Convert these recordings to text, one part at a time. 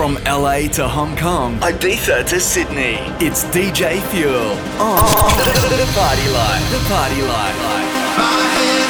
From LA to Hong Kong, Ibiza to Sydney, it's DJ Fuel on oh. the Party Life. The Party Life.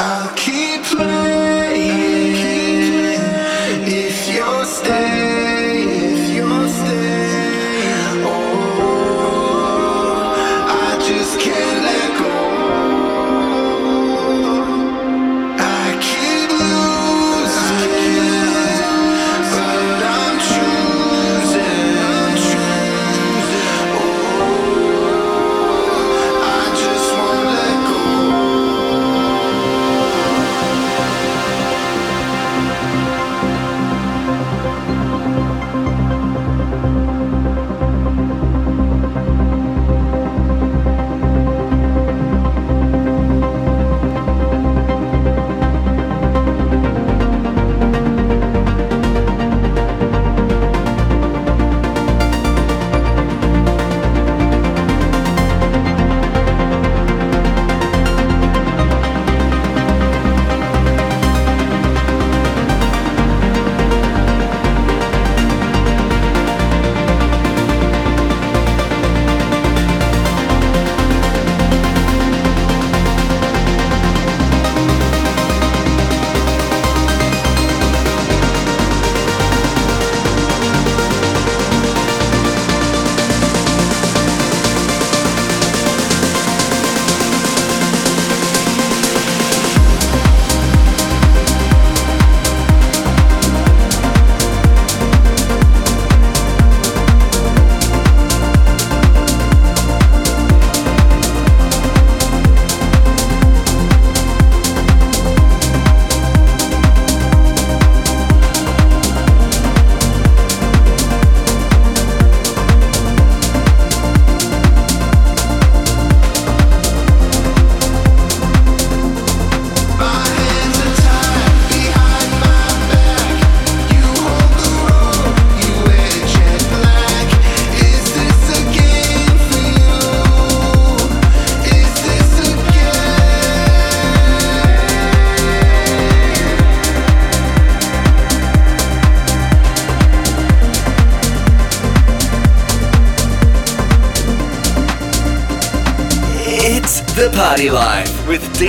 I'll keep playing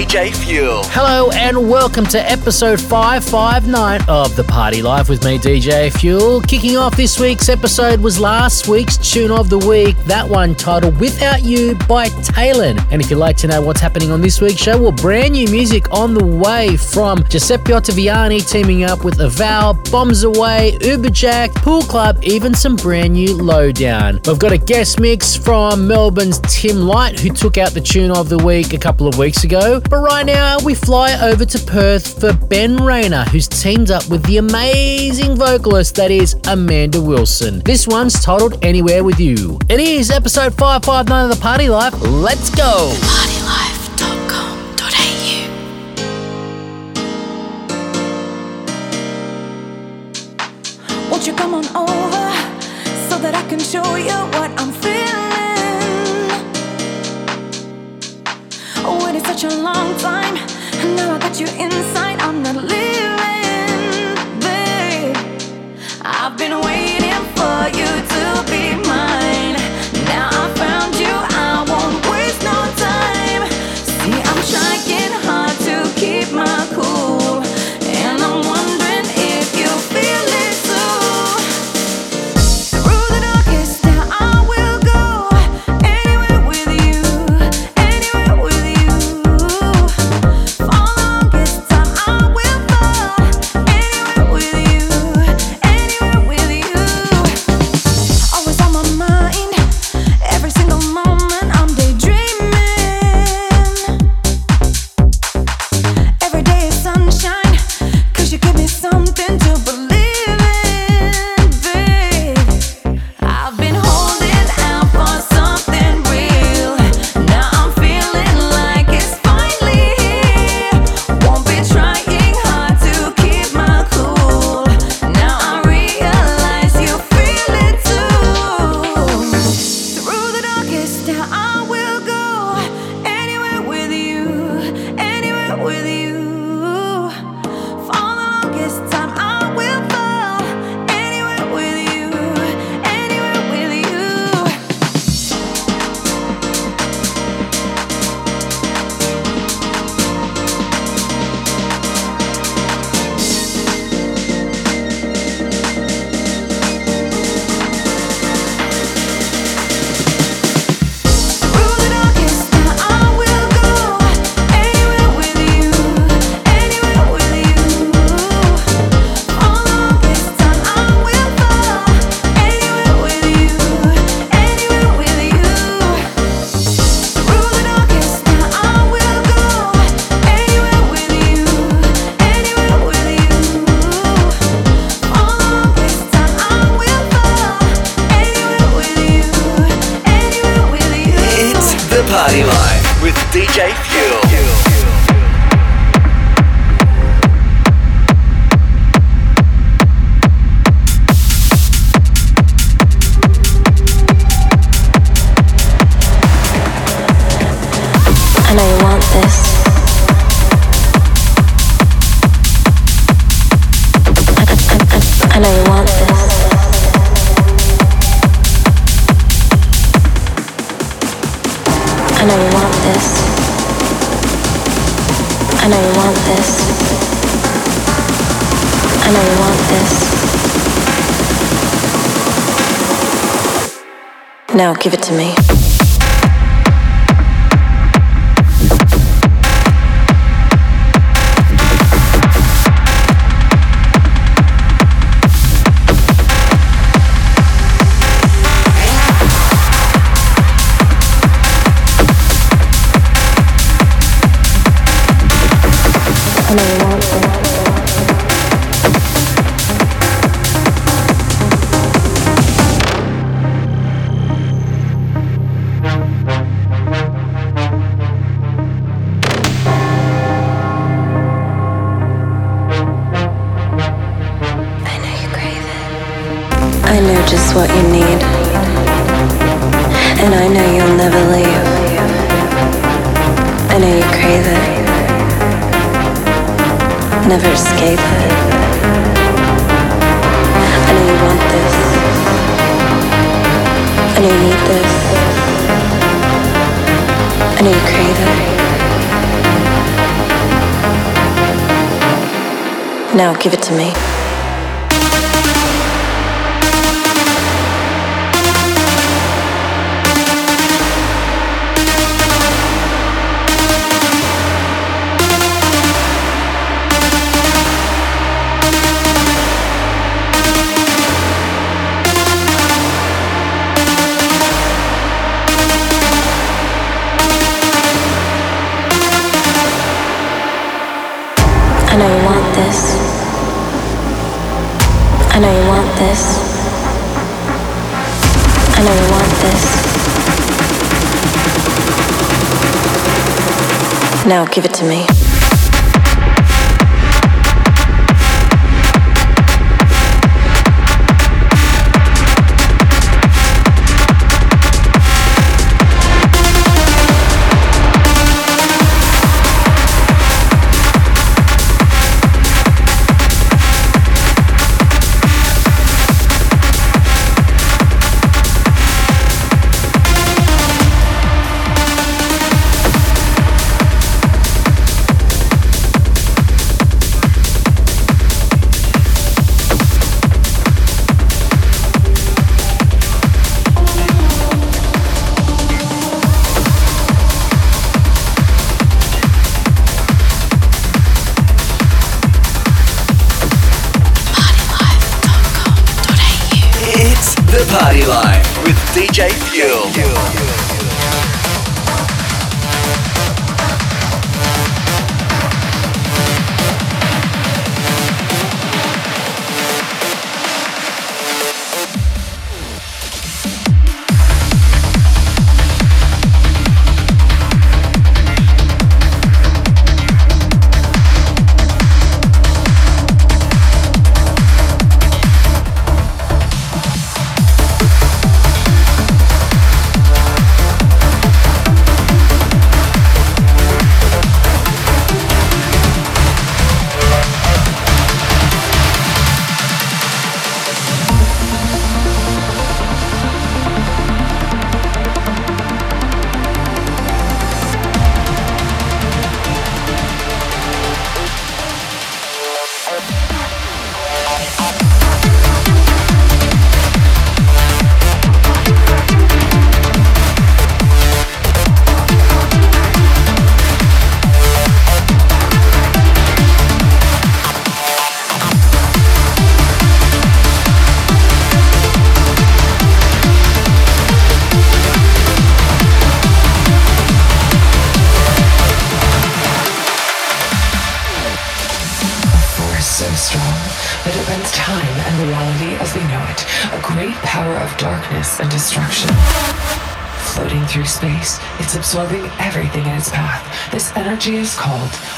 DJ Fuel. Hello and welcome to episode 559 of The Party Life with me, DJ Fuel. Kicking off this week's episode was last week's tune of the week, that one titled Without You by Talon. And if you'd like to know what's happening on this week's show, well, brand new music on the way from Giuseppe Ottaviani teaming up with Avow, Bombs Away, Uberjack, Pool Club, even some brand new Lowdown. We've got a guest mix from Melbourne's Tim Light, who took out the tune of the week a couple of weeks ago. But but right now, we fly over to Perth for Ben Rayner, who's teamed up with the amazing vocalist that is Amanda Wilson. This one's titled Anywhere With You. It is episode 559 of The Party Life. Let's go! Won't you come on over so that I can show you what I'm feeling? a long time. And now I got you inside, I'm not living. babe. I've been waiting. never escape it. I know you want this. I know you need this. I know you crave it. Now give it to me. Now give it to me. Live with DJ Fuel. she is called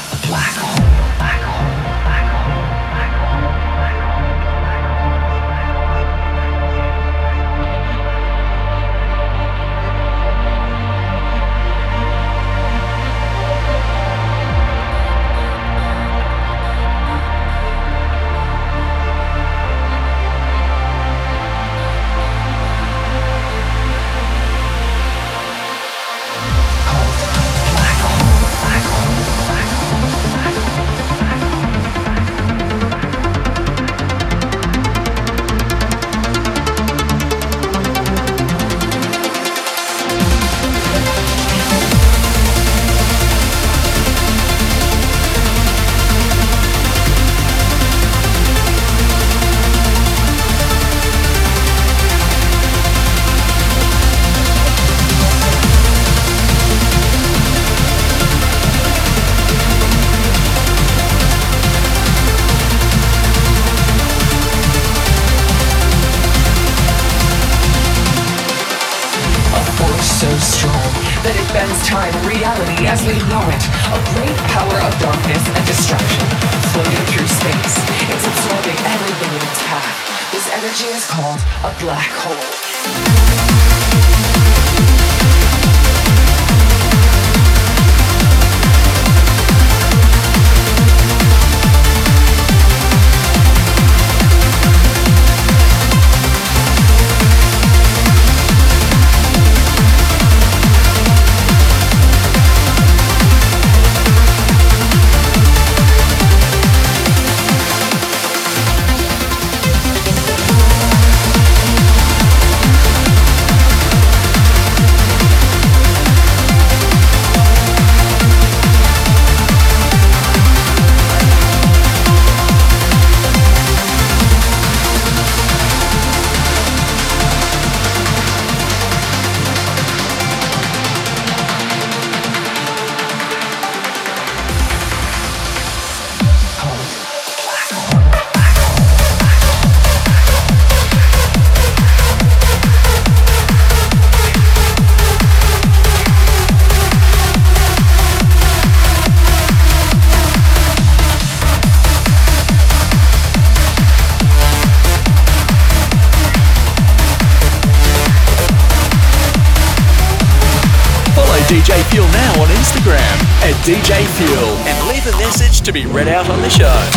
to be read out on the show.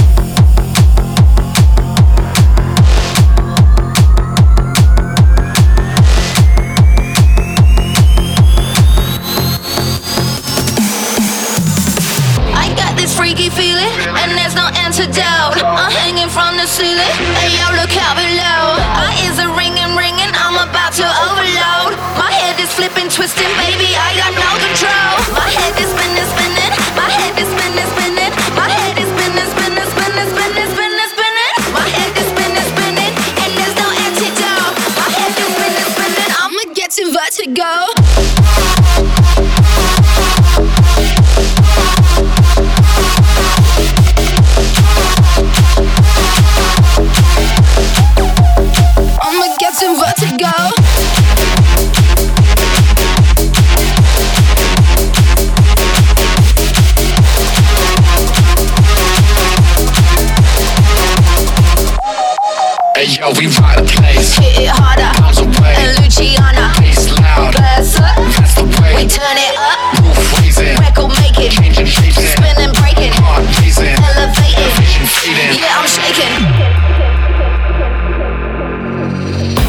Yo, we ride the place. Hit it harder. Pounds away. And Luciana. Bass loud. Bless up. That's the way. We turn it up. Roof raising. Record making. Changing shapes Spinning, breaking. heart raising. Elevating. Vision fading. Yeah, I'm shaking.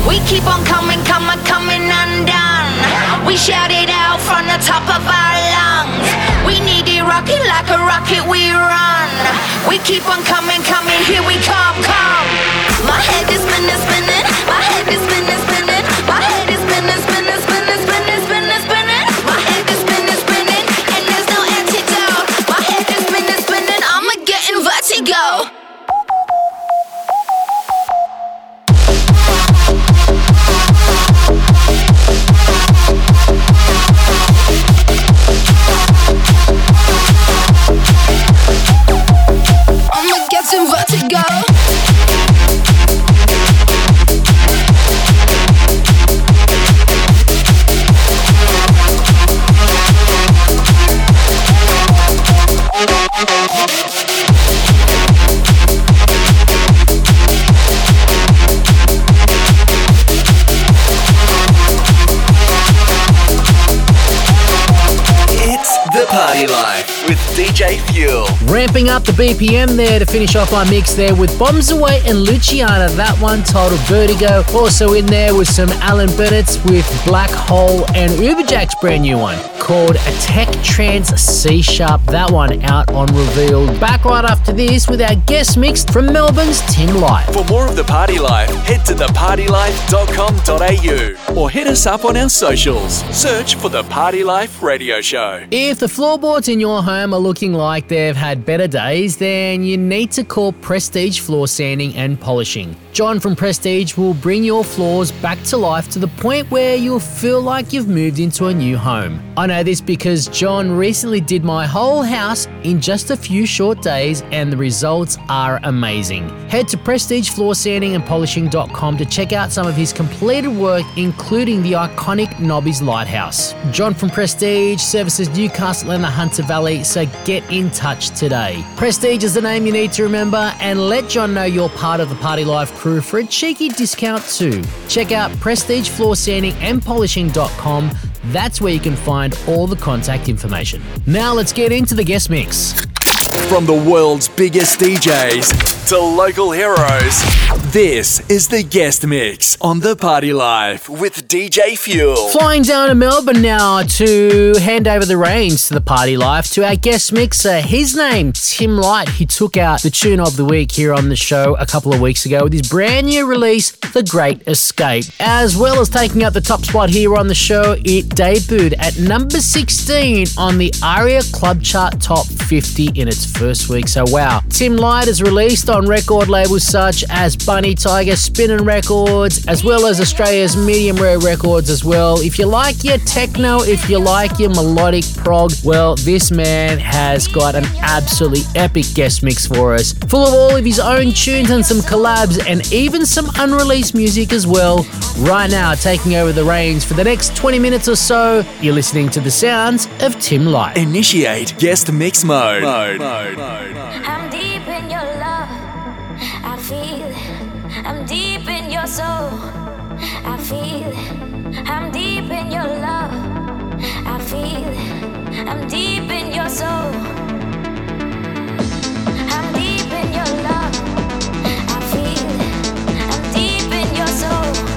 We keep on coming, coming, coming undone. We shout it out from the top of our lungs. We need rocket like a rocket, we run. We keep on coming, coming, here we come, come. My head is spinning, spinning. My head is spinning, party life. With DJ Fuel. Ramping up the BPM there to finish off our mix there with Bombs Away and Luciana. That one titled Vertigo. Also in there was some Alan Bennett's with Black Hole and Uberjack's brand new one called a Tech Trance C Sharp. That one out on Revealed. Back right after this with our guest mix from Melbourne's Tim Light. For more of the party life, head to thepartylife.com.au or hit us up on our socials. Search for the Party Life Radio Show. If the floorboards in your home are looking like they've had better days, then you need to call Prestige Floor Sanding and Polishing. John from Prestige will bring your floors back to life to the point where you'll feel like you've moved into a new home. I know this because John recently did my whole house in just a few short days and the results are amazing. Head to prestigefloorsandingandpolishing.com to check out some of his completed work including the iconic Nobby's Lighthouse. John from Prestige services Newcastle and the Hunter Valley, so get in touch today. Prestige is the name you need to remember and let John know you're part of the Party Life crew for a cheeky discount too. Check out prestigefloorsandingandpolishing.com. That's where you can find all the contact information. Now let's get into the guest mix. From the world's biggest DJs to local heroes, this is the guest mix on the Party Life with DJ Fuel. Flying down to Melbourne now to hand over the reins to the party life to our guest mixer. His name, Tim Light. He took out the tune of the week here on the show a couple of weeks ago with his brand new release, The Great Escape. As well as taking up the top spot here on the show, it debuted at number 16 on the ARIA Club Chart Top 50 in its first week. So, wow. Tim Light is released on record labels such as Bunny Tiger, Spinning Records, as well as Australia's Medium Rare Records as well. If you like your techno, if you like your melodic prog, well, this man has got an absolutely epic guest mix for us, full of all of his own tunes and some collabs and even some unreleased music as well. Right now, taking over the reins for the next 20 minutes or so, you're listening to the sounds of Tim Light. Initiate guest mix mode. I'm deep in your love. I feel. I'm deep in your soul. I feel. I'm deep in your love. I feel. I'm deep in your soul. I'm deep in your love. I feel. I'm deep in your soul.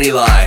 The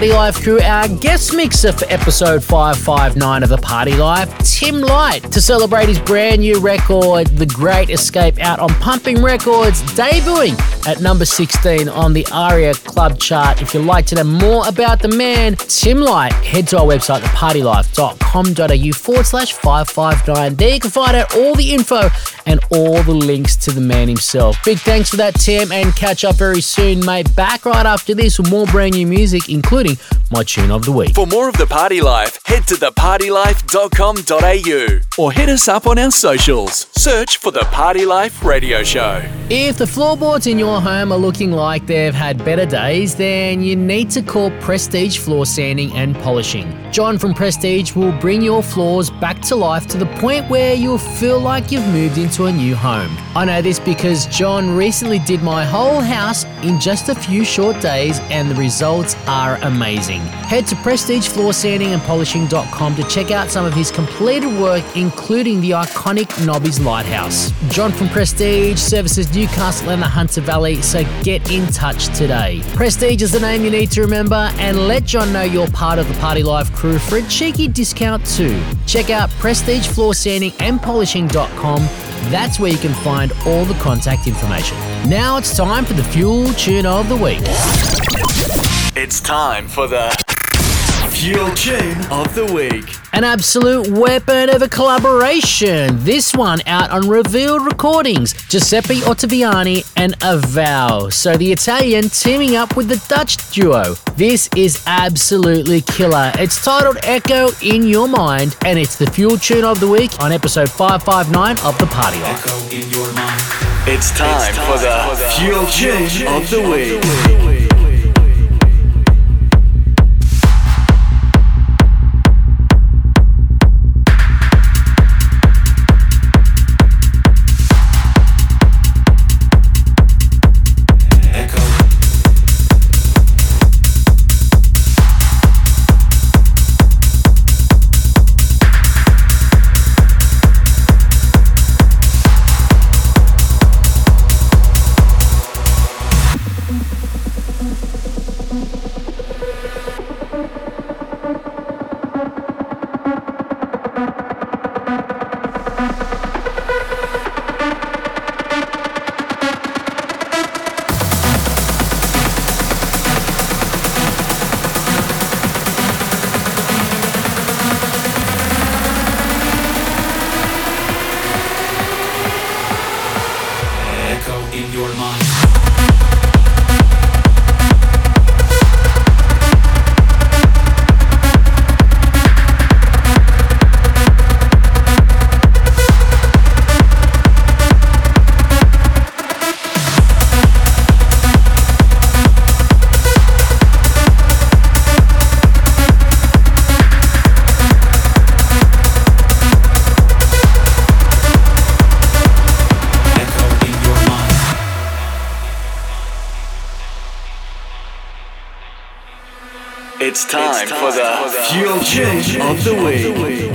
Party Life crew. Our guest mixer for episode 559 of The Party Life, Tim Light, to celebrate his brand new record, The Great Escape, out on Pumping Records, debuting at number 16 on the ARIA Club chart. If you'd like to know more about the man, Tim Light, head to our website, thepartylife.com.au forward slash 559. There you can find out all the info and all the links to the man himself. Big thanks for that, Tim, and catch up very soon, mate. Back right after this with more brand new music, including my tune of the week. For more of The Party Life, head to thepartylife.com.au or hit us up on our socials. Search for The Party Life Radio Show. If the floorboards in your home are looking like they've had better days, then you need to call Prestige Floor Sanding and Polishing. John from Prestige will bring your floors back to life to the point where you'll feel like you've moved into a new home. I know this because John recently did my whole house in just a few short days and the results are amazing. Head to prestigefloorsandingandpolishing.com to check out some of his completed work, including the iconic Nobby's Lighthouse. John from Prestige services Newcastle and the Hunter Valley, so get in touch today. Prestige is the name you need to remember, and let John know you're part of the Party Life crew for a cheeky discount too. Check out prestigefloorsandingandpolishing.com. That's where you can find all the contact information. Now it's time for the Fuel Tune of the Week. It's time for the Fuel Tune of the Week. An absolute weapon of a collaboration. This one out on Revealed Recordings. Giuseppe Ottaviani and Avow. So the Italian teaming up with the Dutch duo. This is absolutely killer. It's titled Echo in Your Mind, and it's the Fuel Tune of the Week on episode 559 of The Party Life. It's time, for the Fuel Tune of the Week. It's time, for the Fuel Tune of the Week.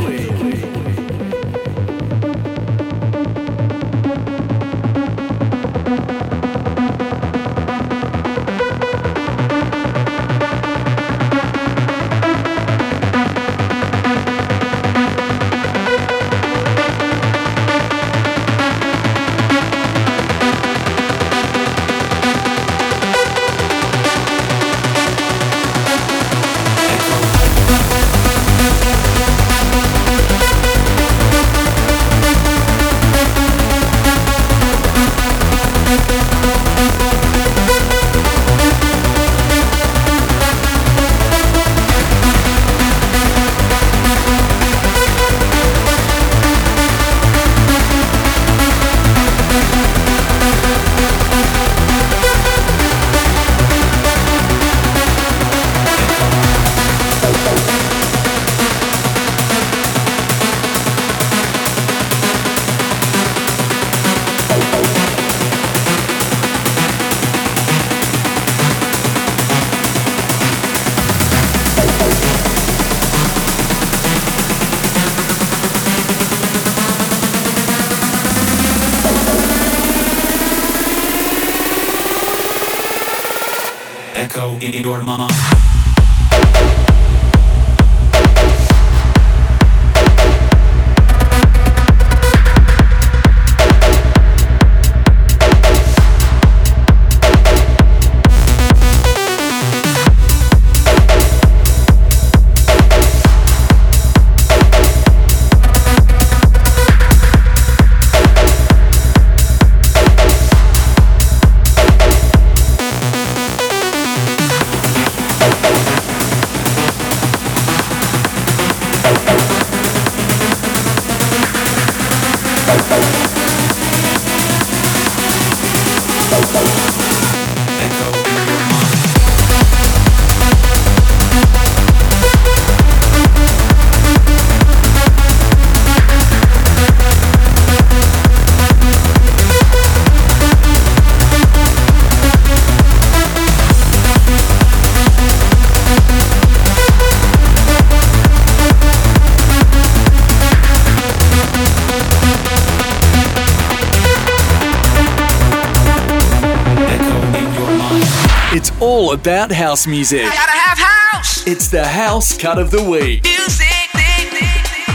About house music. Gotta have house It's the house cut of the week. music.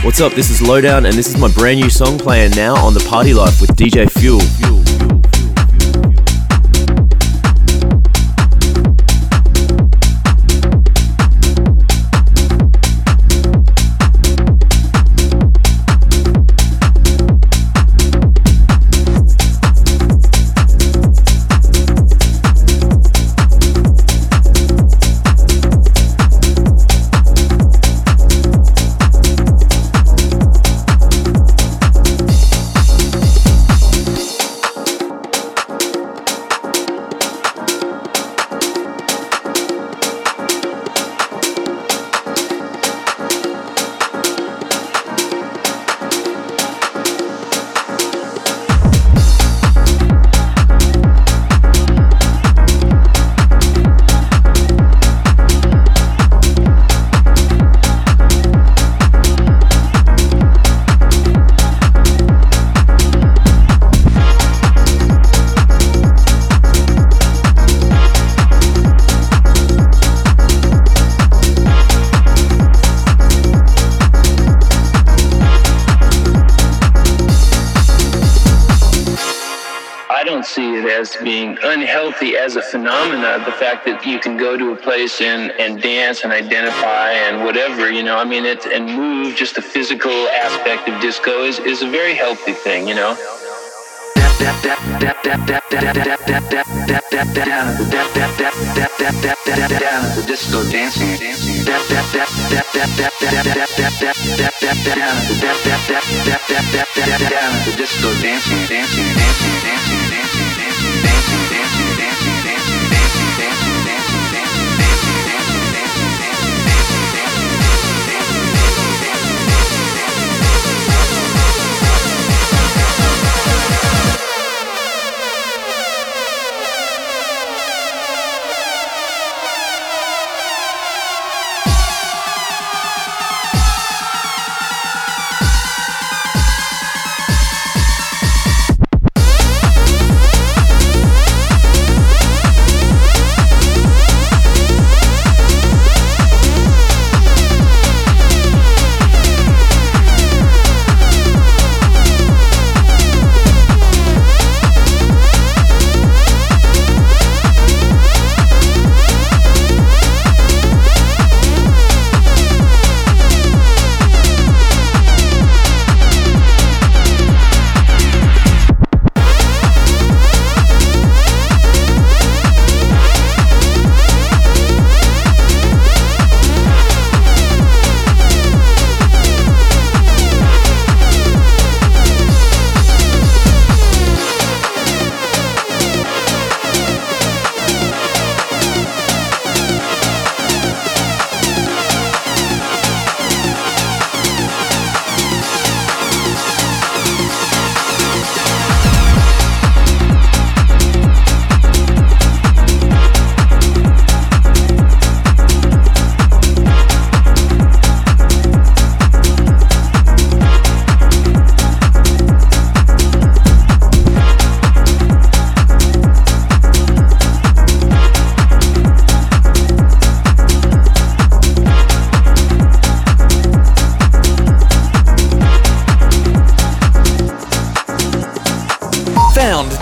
What's up? This is Lowdown, and this is my brand new song playing now on the Party Life with DJ Fuel. place and, and dance and identify and whatever, you know, I mean, it, and move, just the physical aspect of disco is, is a very healthy thing, you know? Disco dancing, dancing. Dancing, dancing, dancing, dancing, dancing, dancing, dancing.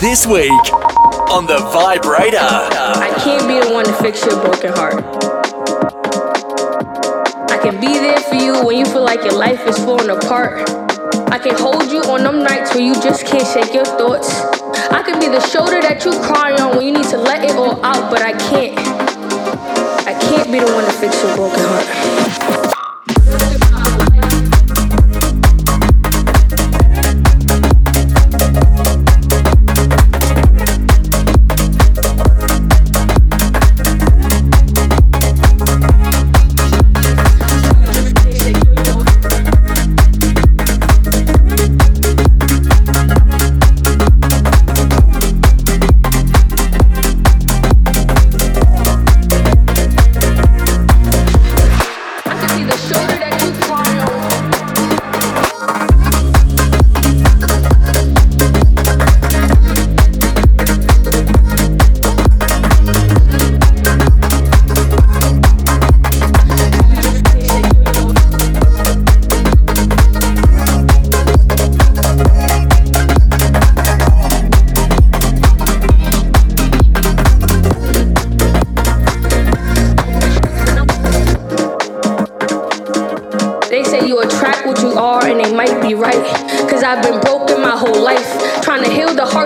This week on the Vibrator. I can't be the one to fix your broken heart. I can be there for you when you feel like your life is falling apart. I can hold you on them nights where you just can't shake your thoughts. I can be the shoulder that you cry on when you need to let it all out, but I can't. I can't be the one to fix your broken heart.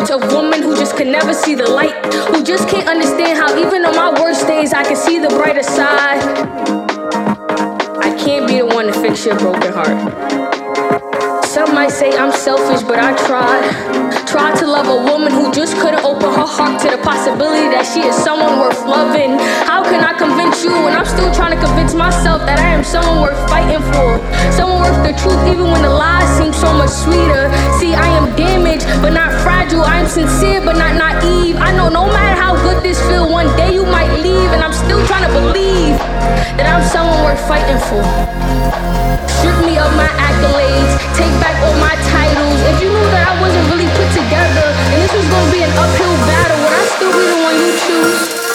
Of women who just can never see the light. Who just can't understand how, even on my worst days, I can see the brighter side. I can't be the one to fix your broken heart. Some might say I'm selfish, but I tried. Tried to love a woman who just couldn't open her heart to the possibility that she is someone worth loving. How can I convince you when I'm still trying to convince myself that I am someone worth fighting for? Someone worth the truth, even when the lies seem so much sweeter. See, I am damaged, but not fragile. I am sincere, but not naive. I know no matter how good this feel, one day you might leave, and I'm still trying to believe that I'm someone worth fighting for. Strip me of my accolades, take back all my titles. If you knew that I wasn't really put together, and this was gonna be an uphill battle, would I still be the one you choose?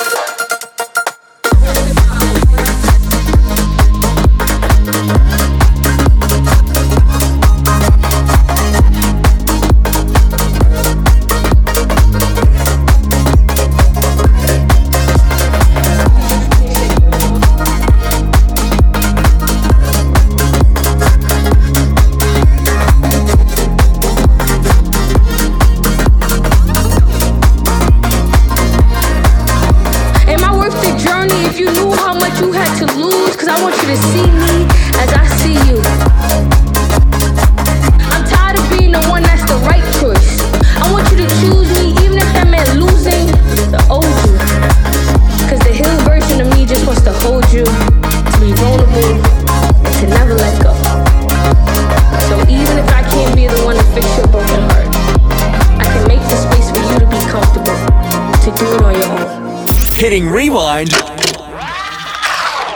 To do it on your own. Hitting rewind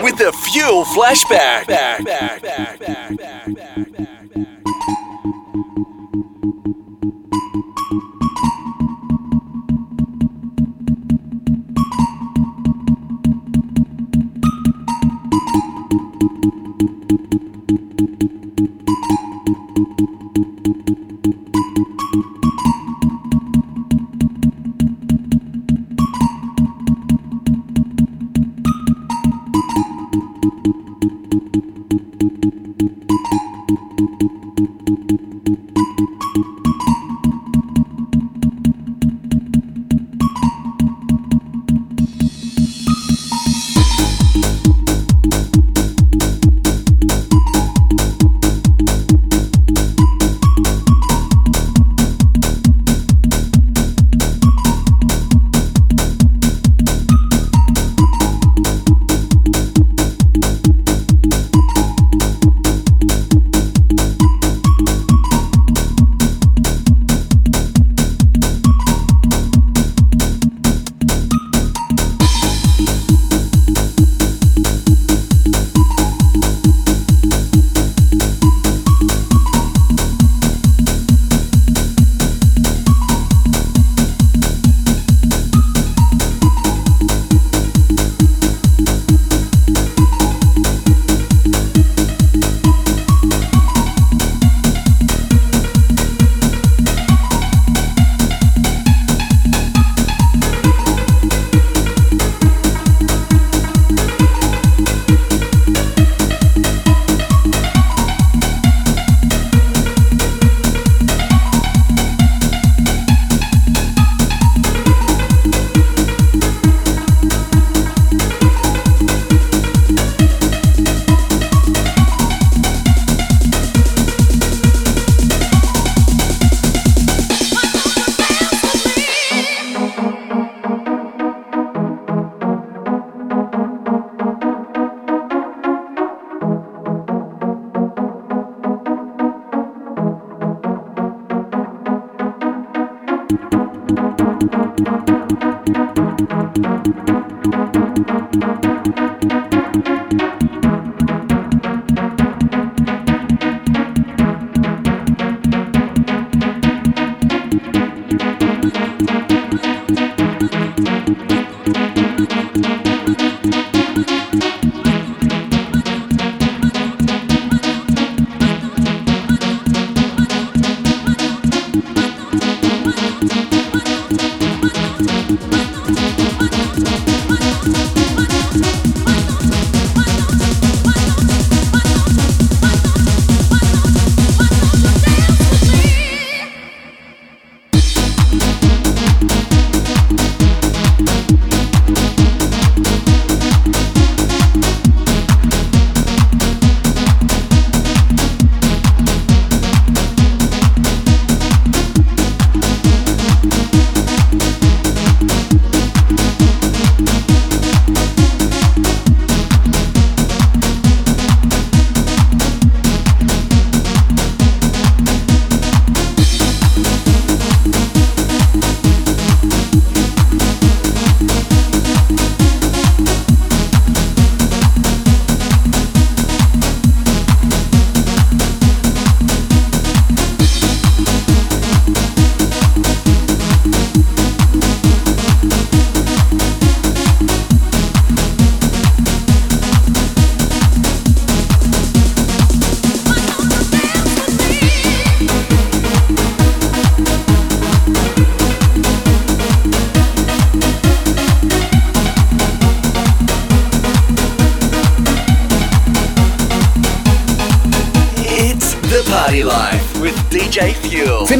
with the Fuel Flashback.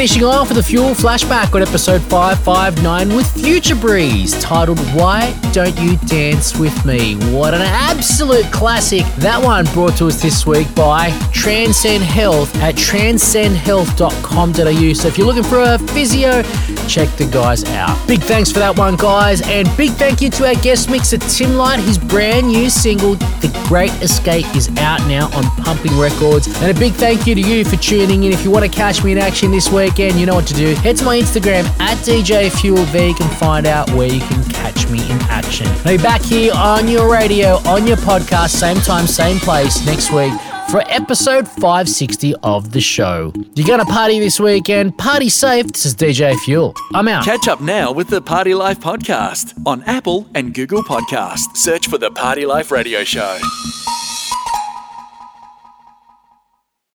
Finishing off with a fuel flashback on episode 559 with Future Breeze, titled Why Don't You Dance With Me? What an absolute classic. That one brought to us this week by Transcend Health at transcendhealth.com.au. So if you're looking for a physio, check the guys out. Big thanks for that one, guys, and big thank you to our guest mixer Tim Light. His brand new single, The Great Escape, is out now on Pumping Records. And a big thank you to you for tuning in. If you want to catch me in action this weekend, you know what to do. Head to my Instagram at DJ Fuel. You can find out where you can catch me in action. I'll be back here on your radio, on your podcast, same time, same place next week for episode 560 of the show. You're going to party this weekend? Party safe. This is DJ Fuel. I'm out. Catch up now with the Party Life podcast on Apple and Google Podcasts. Search for the Party Life Radio Show.